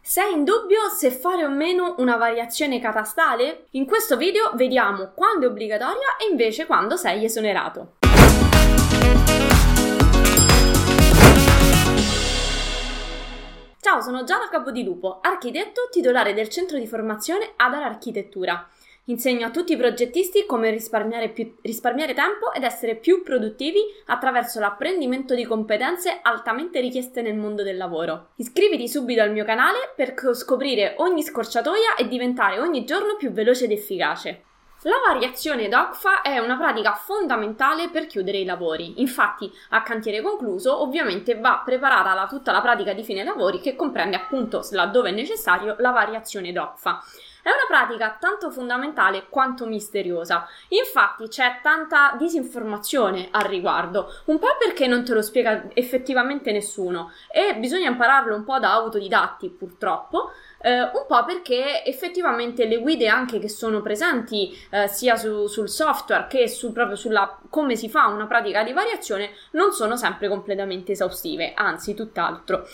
Sei in dubbio se fare o meno una variazione catastale? In questo video vediamo quando è obbligatoria e invece quando sei esonerato. Ciao, sono Giada Capodilupo, architetto titolare del centro di formazione Adar Architettura. Insegno a tutti i progettisti come risparmiare, più, risparmiare, tempo ed essere più produttivi attraverso l'apprendimento di competenze altamente richieste nel mondo del lavoro. Iscriviti subito al mio canale per scoprire ogni scorciatoia e diventare ogni giorno più veloce ed efficace. La variazione DOCFA è una pratica fondamentale per chiudere i lavori. Infatti, a cantiere concluso, ovviamente va preparata la, tutta la pratica di fine lavori che comprende appunto, laddove è necessario, la variazione DOCFA. È una pratica tanto fondamentale quanto misteriosa. Infatti c'è tanta disinformazione al riguardo, un po' perché non te lo spiega effettivamente nessuno e bisogna impararlo un po' da autodidatti purtroppo. Eh, un po' perché effettivamente le guide anche che sono presenti eh, sia su, sul software che su, proprio sulla come si fa una pratica di variazione non sono sempre completamente esaustive, anzi tutt'altro.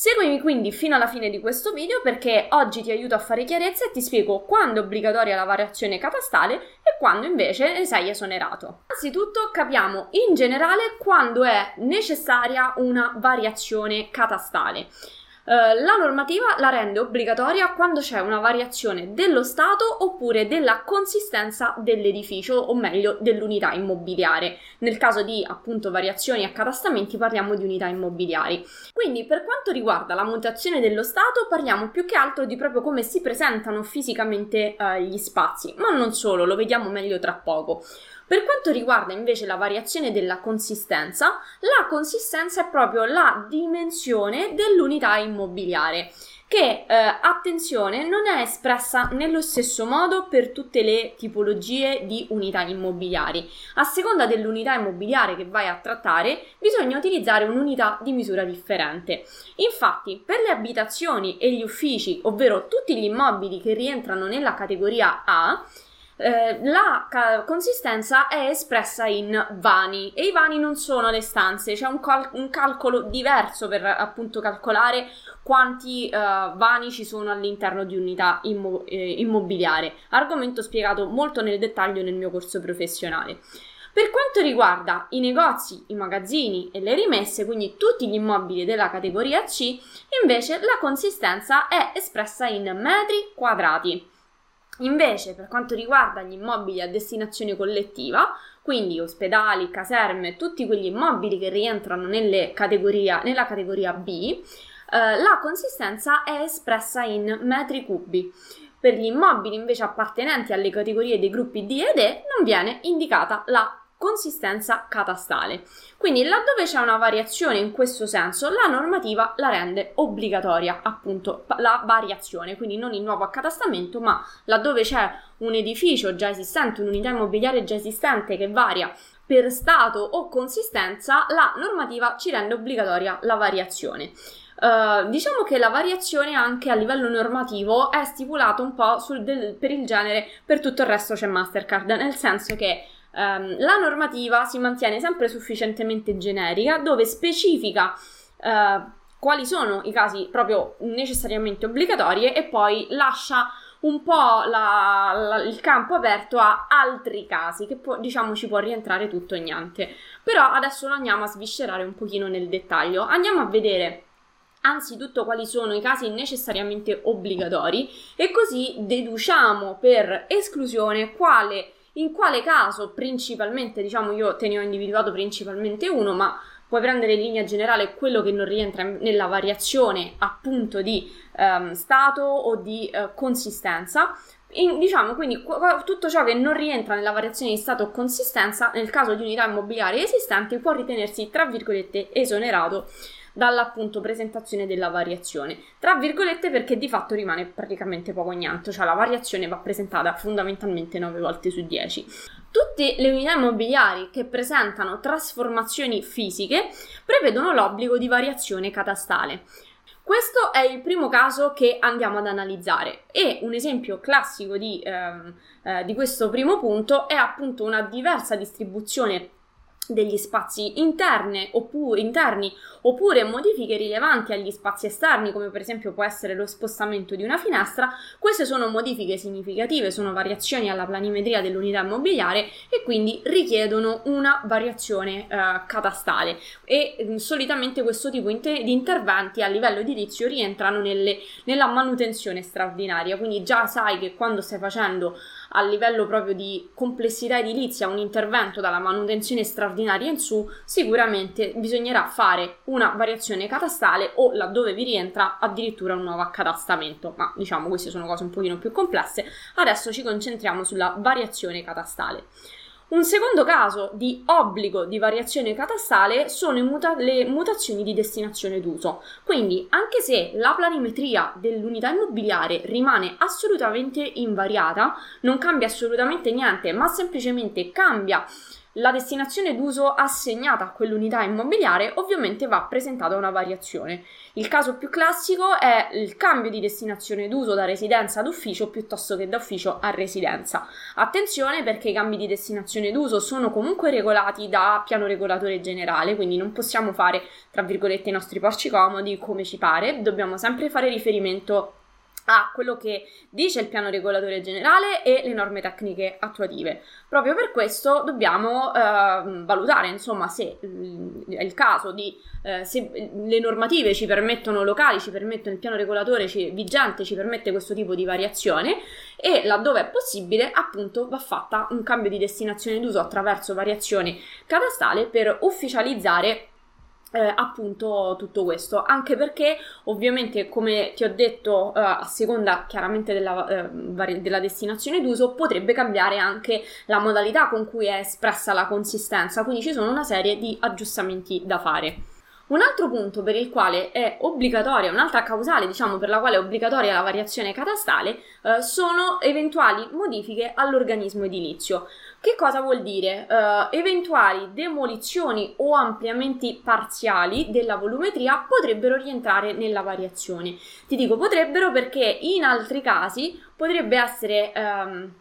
Seguimi quindi fino alla fine di questo video perché oggi ti aiuto a fare chiarezza e ti spiego quando è obbligatoria la variazione catastale e quando invece sei esonerato. Anzitutto capiamo in generale quando è necessaria una variazione catastale. Eh, la normativa la rende obbligatoria quando c'è una variazione dello stato oppure della consistenza dell'edificio o meglio dell'unità immobiliare. Nel caso di appunto variazioni a catastamenti parliamo di unità immobiliari. Quindi per quanto riguarda la mutazione dello stato parliamo più che altro di proprio come si presentano fisicamente uh, gli spazi, ma non solo, lo vediamo meglio tra poco. Per quanto riguarda invece la variazione della consistenza, la consistenza è proprio la dimensione dell'unità immobiliare che, eh, attenzione, non è espressa nello stesso modo per tutte le tipologie di unità immobiliari. A seconda dell'unità immobiliare che vai a trattare, bisogna utilizzare un'unità di misura differente. Infatti, per le abitazioni e gli uffici, ovvero tutti gli immobili che rientrano nella categoria A, eh, la ca- consistenza è espressa in vani e i vani non sono le stanze, c'è un, cal- un calcolo diverso per appunto calcolare quanti uh, vani ci sono all'interno di unità immo- eh, immobiliare, argomento spiegato molto nel dettaglio nel mio corso professionale. Per quanto riguarda i negozi, i magazzini e le rimesse, quindi tutti gli immobili della categoria C, invece la consistenza è espressa in metri quadrati. Invece, per quanto riguarda gli immobili a destinazione collettiva, quindi ospedali, caserme, tutti quegli immobili che rientrano categoria, nella categoria B, eh, la consistenza è espressa in metri cubi. Per gli immobili invece appartenenti alle categorie dei gruppi D ed E non viene indicata la consistenza catastale. Quindi laddove c'è una variazione in questo senso, la normativa la rende obbligatoria, appunto, la variazione, quindi non il nuovo accatastamento, ma laddove c'è un edificio già esistente, un'unità immobiliare già esistente che varia per stato o consistenza, la normativa ci rende obbligatoria la variazione. Uh, diciamo che la variazione anche a livello normativo è stipulata un po' del, per il genere, per tutto il resto c'è Mastercard, nel senso che Um, la normativa si mantiene sempre sufficientemente generica, dove specifica uh, quali sono i casi proprio necessariamente obbligatori e poi lascia un po' la, la, il campo aperto a altri casi che può, diciamo ci può rientrare tutto e niente. Però adesso lo andiamo a sviscerare un pochino nel dettaglio. Andiamo a vedere anzitutto quali sono i casi necessariamente obbligatori e così deduciamo per esclusione quale in quale caso principalmente, diciamo io te ne ho individuato principalmente uno, ma puoi prendere in linea generale quello che non rientra nella variazione appunto di um, stato o di uh, consistenza. In, diciamo quindi tutto ciò che non rientra nella variazione di stato o consistenza nel caso di unità immobiliari esistenti può ritenersi tra virgolette esonerato dall'appunto presentazione della variazione. Tra virgolette perché di fatto rimane praticamente poco niente, cioè la variazione va presentata fondamentalmente 9 volte su 10. Tutte le unità immobiliari che presentano trasformazioni fisiche prevedono l'obbligo di variazione catastale. Questo è il primo caso che andiamo ad analizzare e un esempio classico di, ehm, eh, di questo primo punto è appunto una diversa distribuzione degli spazi interne oppure, interni oppure modifiche rilevanti agli spazi esterni come per esempio può essere lo spostamento di una finestra. Queste sono modifiche significative sono variazioni alla planimetria dell'unità immobiliare e quindi richiedono una variazione eh, catastale. E mh, mm, solitamente questo tipo di interventi a livello edilizio rientrano nelle, nella manutenzione straordinaria. Quindi già sai che quando stai facendo a livello proprio di complessità edilizia un intervento dalla manutenzione straordinaria in su, sicuramente bisognerà fare una variazione catastale o laddove vi rientra addirittura un nuovo accatastamento, ma diciamo queste sono cose un pochino più complesse. Adesso ci concentriamo sulla variazione catastale. Un secondo caso di obbligo di variazione catastale sono muta- le mutazioni di destinazione d'uso. Quindi, anche se la planimetria dell'unità immobiliare rimane assolutamente invariata, non cambia assolutamente niente, ma semplicemente cambia la destinazione d'uso assegnata a quell'unità immobiliare ovviamente va presentata una variazione. Il caso più classico è il cambio di destinazione d'uso da residenza ad ufficio piuttosto che da ufficio a residenza. Attenzione perché i cambi di destinazione d'uso sono comunque regolati da piano regolatore generale, quindi non possiamo fare, tra virgolette, i nostri porci comodi come ci pare, dobbiamo sempre fare riferimento a quello che dice il piano regolatore generale e le norme tecniche attuative. Proprio per questo dobbiamo eh, valutare, insomma, se mm, è il caso di eh, se le normative ci permettono locali, ci permettono il piano regolatore ci, vigente, ci permette questo tipo di variazione e laddove è possibile, appunto, va fatta un cambio di destinazione d'uso attraverso variazione catastale per ufficializzare eh, appunto tutto questo. Anche perché ovviamente come ti ho detto eh, a seconda chiaramente della, eh, vari- della, destinazione d'uso potrebbe cambiare anche la modalità con cui è espressa la consistenza. Quindi ci sono una serie di aggiustamenti da fare. Un altro punto per il quale è obbligatoria, un'altra causale diciamo per la quale è obbligatoria la variazione catastale eh, sono eventuali modifiche all'organismo edilizio. Che cosa vuol dire? Uh, eventuali demolizioni o ampliamenti parziali della volumetria potrebbero rientrare nella variazione. Ti dico potrebbero perché in altri casi potrebbe essere... Um,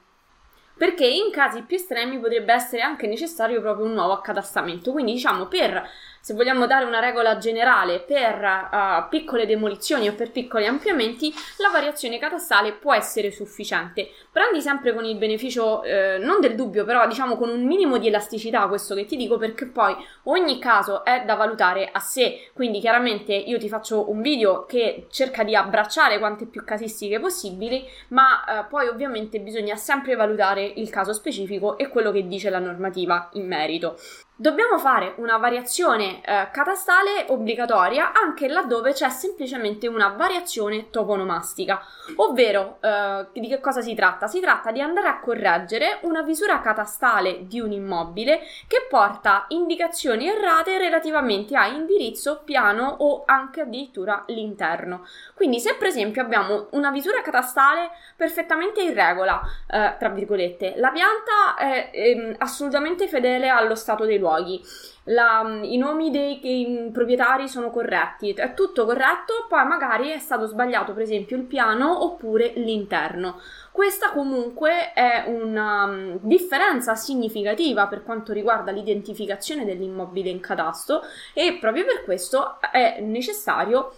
perché in casi più estremi potrebbe essere anche necessario proprio un nuovo accatastamento. Quindi diciamo per se vogliamo dare una regola generale per uh, piccole demolizioni o per piccoli ampliamenti, la variazione catastale può essere sufficiente. Prendi sempre con il beneficio, eh, non del dubbio, però diciamo con un minimo di elasticità questo che ti dico, perché poi ogni caso è da valutare a sé. Quindi chiaramente io ti faccio un video che cerca di abbracciare quante più casistiche possibili, ma eh, poi ovviamente bisogna sempre valutare il caso specifico e quello che dice la normativa in merito. Dobbiamo fare una variazione eh, catastale obbligatoria anche laddove c'è semplicemente una variazione toponomastica, ovvero eh, di che cosa si tratta? Si tratta di andare a correggere una visura catastale di un immobile che porta indicazioni errate relativamente a indirizzo, piano o anche addirittura l'interno. Quindi se per esempio abbiamo una visura catastale perfettamente in regola, eh, tra virgolette, la pianta è, è ehm, assolutamente fedele allo stato dei luoghi, luoghi. La, I nomi dei, dei proprietari sono corretti, è tutto corretto, poi magari è stato sbagliato per esempio il piano oppure l'interno. Questa comunque è una um, differenza significativa per quanto riguarda l'identificazione dell'immobile in catasto e proprio per questo è necessario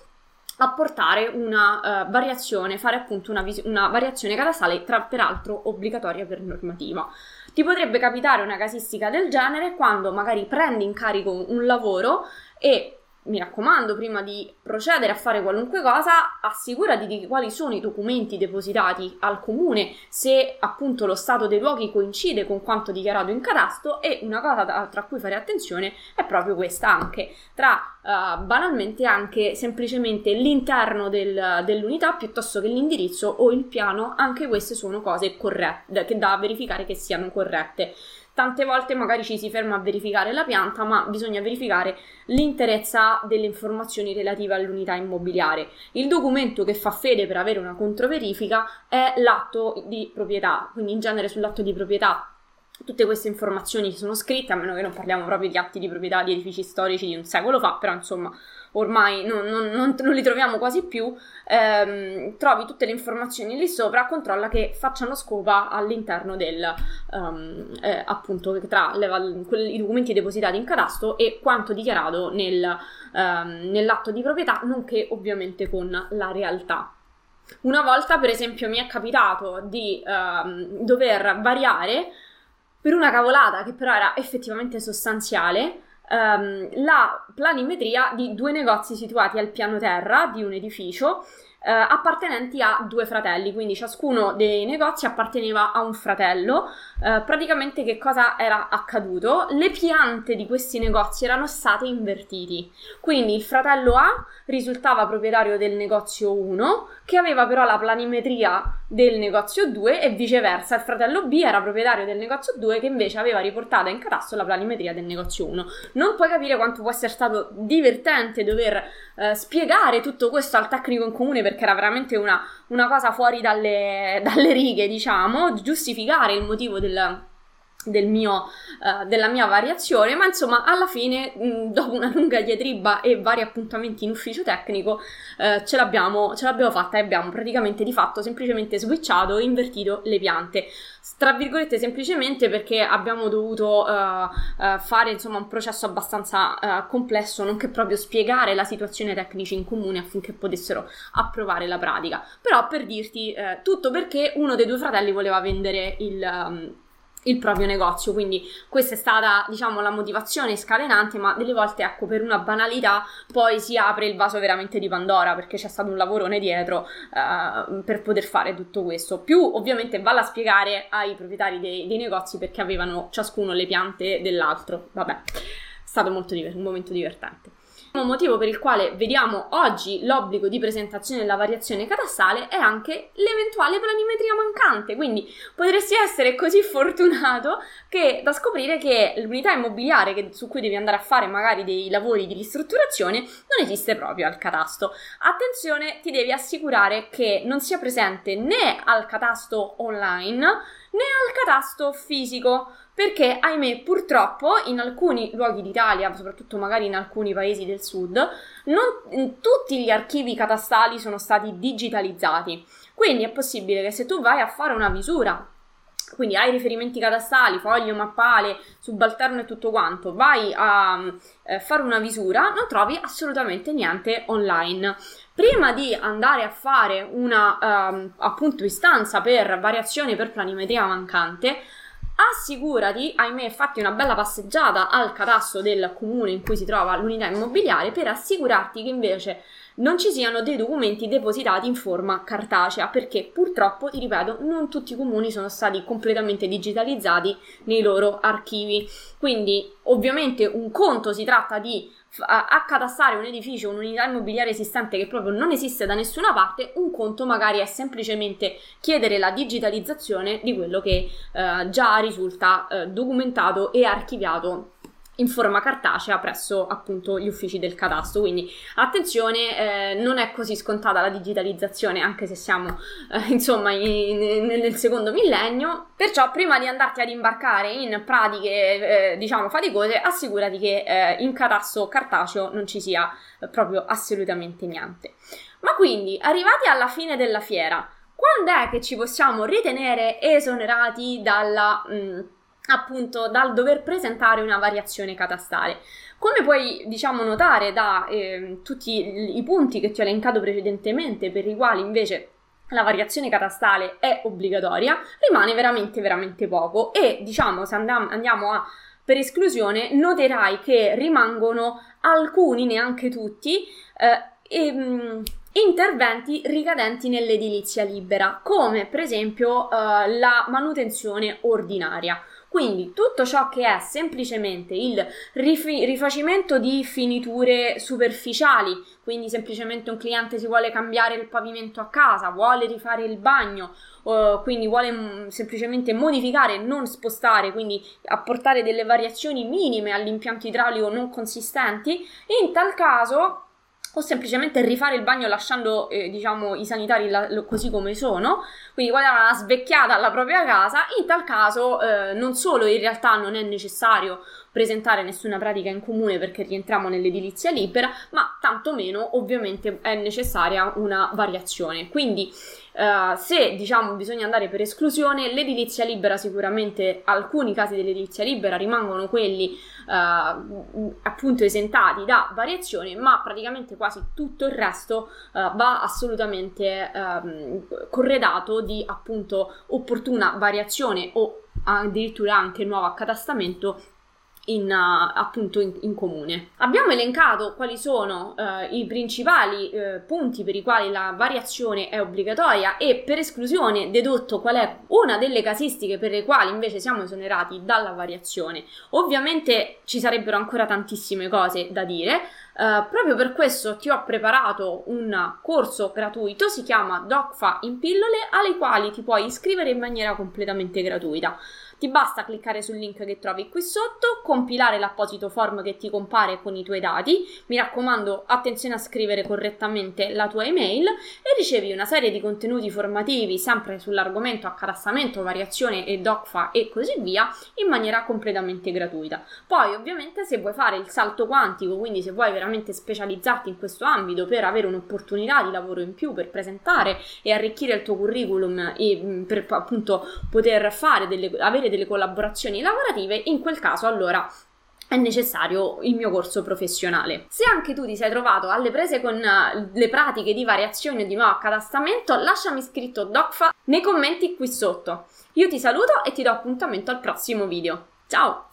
apportare una uh, variazione, fare appunto una, vis- una variazione catastale, tra peraltro obbligatoria per normativa. Ti potrebbe capitare una casistica del genere quando magari prendi in carico un lavoro e mi raccomando, prima di procedere a fare qualunque cosa, assicurati di quali sono i documenti depositati al comune se appunto lo stato dei luoghi coincide con quanto dichiarato in catasto e una cosa da, tra cui fare attenzione è proprio questa anche, tra uh, banalmente anche semplicemente l'interno del, dell'unità piuttosto che l'indirizzo o il piano, anche queste sono cose corrette, che da verificare che siano corrette tante volte magari ci si ferma a verificare la pianta, ma bisogna verificare l'interezza delle informazioni relative all'unità immobiliare. Il documento che fa fede per avere una controverifica è l'atto di proprietà, quindi in genere sull'atto di proprietà tutte queste informazioni sono scritte, a meno che non parliamo proprio di atti di proprietà di edifici storici di un secolo fa, però insomma ormai non, non, non, non li troviamo quasi più, ehm, trovi tutte le informazioni lì sopra, controlla che facciano scopa all'interno del, um, eh, appunto, tra le, i documenti depositati in catasto e quanto dichiarato nel, um, nell'atto di proprietà, nonché ovviamente con la realtà. Una volta, per esempio, mi è capitato di um, dover variare per una cavolata che però era effettivamente sostanziale um, la planimetria di due negozi situati al piano terra di un edificio eh, appartenenti a due fratelli, quindi ciascuno dei negozi apparteneva a un fratello. Eh, praticamente che cosa era accaduto? Le piante di questi negozi erano state invertiti, quindi il fratello A risultava proprietario del negozio 1, che aveva però la planimetria del negozio 2 e viceversa, il fratello B era proprietario del negozio 2 che invece aveva riportato in catasto la planimetria del negozio 1. Non puoi capire quanto può essere stato divertente dover eh, spiegare tutto questo al tecnico in comune perché era veramente una, una cosa fuori dalle, dalle righe, diciamo, giustificare il motivo del del mio, uh, della mia variazione, ma insomma alla fine, mh, dopo una lunga diatriba e vari appuntamenti in ufficio tecnico, uh, ce, l'abbiamo, ce l'abbiamo fatta e abbiamo praticamente di fatto semplicemente switchato e invertito le piante. Tra virgolette semplicemente perché abbiamo dovuto uh, fare insomma un processo abbastanza complesso, nonché proprio spiegare la situazione tecnici in comune affinché potessero approvare la pratica. Però per dirti tutto perché uno dei due fratelli voleva vendere il... Um, il proprio negozio. Quindi questa è stata, diciamo, la motivazione scatenante, ma delle volte, ecco, per una banalità poi si apre il vaso veramente di Pandora perché c'è stato un lavorone dietro uh, per poter fare tutto questo. Più ovviamente vale a spiegare ai proprietari dei, dei negozi perché avevano ciascuno le piante dell'altro. Vabbè, è stato molto diver- un momento divertente motivo per il quale vediamo oggi l'obbligo di presentazione della variazione catastale è anche l'eventuale planimetria mancante, quindi potresti essere così fortunato che da scoprire che l'unità immobiliare che, su cui devi andare a fare magari dei lavori di ristrutturazione non esiste proprio al catasto. Attenzione, ti devi assicurare che non sia presente né al catasto online né al catasto fisico perché ahimè purtroppo in alcuni luoghi d'Italia, soprattutto magari in alcuni paesi del sud, non tutti gli archivi catastali sono stati digitalizzati. Quindi è possibile che se tu vai a fare una visura quindi hai riferimenti catastali, foglio, mappale, subalterno e tutto quanto, vai a eh, fare una visura, non trovi assolutamente niente online. Prima di andare a fare una um, appunto istanza per variazione per planimetria mancante, assicurati, ahimè, fatti una bella passeggiata al catasto del comune in cui si trova l'unità immobiliare per assicurarti che invece non ci siano dei documenti depositati in forma cartacea, perché purtroppo, ti ripeto, non tutti i comuni sono stati completamente digitalizzati nei loro archivi. Quindi, ovviamente, un conto si tratta di accatastare un edificio, un'unità immobiliare esistente che proprio non esiste da nessuna parte, un conto magari è semplicemente chiedere la digitalizzazione di quello che eh, già risulta eh, documentato e archiviato in forma cartacea presso appunto gli uffici del catasto. Quindi attenzione, eh, non è così scontata la digitalizzazione, anche se siamo eh, insomma in, in, nel secondo millennio. Perciò, prima di andarti ad imbarcare in pratiche eh, diciamo faticose, assicurati che eh, in catasto cartaceo non ci sia proprio assolutamente niente. Ma quindi, arrivati alla fine della fiera, quando è che ci possiamo ritenere esonerati dalla. Mh, mm, appunto dal dover presentare una variazione catastale. Come puoi, diciamo, notare da eh, tutti i punti che ti ho elencato precedentemente, per i quali invece la variazione catastale è obbligatoria, rimane veramente, veramente poco e, diciamo, se andiamo, andiamo a per esclusione, noterai che rimangono alcuni, neanche tutti, eh, e, mh, interventi ricadenti nell'edilizia libera, come per esempio eh, la manutenzione ordinaria. Quindi tutto ciò che è semplicemente il rifi- rifacimento di finiture superficiali, quindi semplicemente un cliente si vuole cambiare il pavimento a casa, vuole rifare il bagno, uh, quindi vuole m- semplicemente modificare, non spostare, quindi apportare delle variazioni minime all'impianto idraulico non consistenti, in tal caso o semplicemente rifare il bagno lasciando eh, diciamo i sanitari la, lo, così come sono quindi è una svecchiata alla propria casa in tal caso eh, non solo in realtà non è necessario presentare nessuna pratica in comune perché rientriamo nell'edilizia libera, ma tantomeno ovviamente è necessaria una variazione. Quindi Uh, se diciamo bisogna andare per esclusione, l'edilizia libera sicuramente alcuni casi dell'edilizia libera rimangono quelli uh, appunto esentati da variazione, ma praticamente quasi tutto il resto uh, va assolutamente um, corredato di appunto opportuna variazione o addirittura anche nuovo accatastamento in, uh, appunto in, in, comune. Abbiamo elencato quali sono uh, i principali uh, punti per i quali la variazione è obbligatoria e per esclusione dedotto qual è una delle casistiche per le quali invece siamo esonerati dalla variazione. Ovviamente ci sarebbero ancora tantissime cose da dire, proprio per questo ti ho preparato un corso gratuito, si chiama DocFa in pillole, alle quali ti puoi iscrivere in maniera completamente gratuita. Ti basta cliccare sul link che trovi qui sotto, compilare l'apposito form che ti compare con i tuoi dati, mi raccomando attenzione a scrivere correttamente la tua email e ricevi una serie di contenuti formativi sempre sull'argomento accadastamento, variazione e DOCFA e così via in maniera completamente gratuita. Poi ovviamente se vuoi fare il salto quantico, quindi se vuoi veramente specializzarti in questo ambito per avere un'opportunità di lavoro in più, per presentare e arricchire il tuo curriculum e per appunto poter fare delle, avere delle collaborazioni lavorative, in quel caso allora è necessario il mio corso professionale. Se anche tu ti sei trovato alle prese con eh, le pratiche di variazione di nuovo accadastamento, lasciami scritto DocFa nei commenti qui sotto. Io ti saluto e ti do appuntamento al prossimo video. Ciao!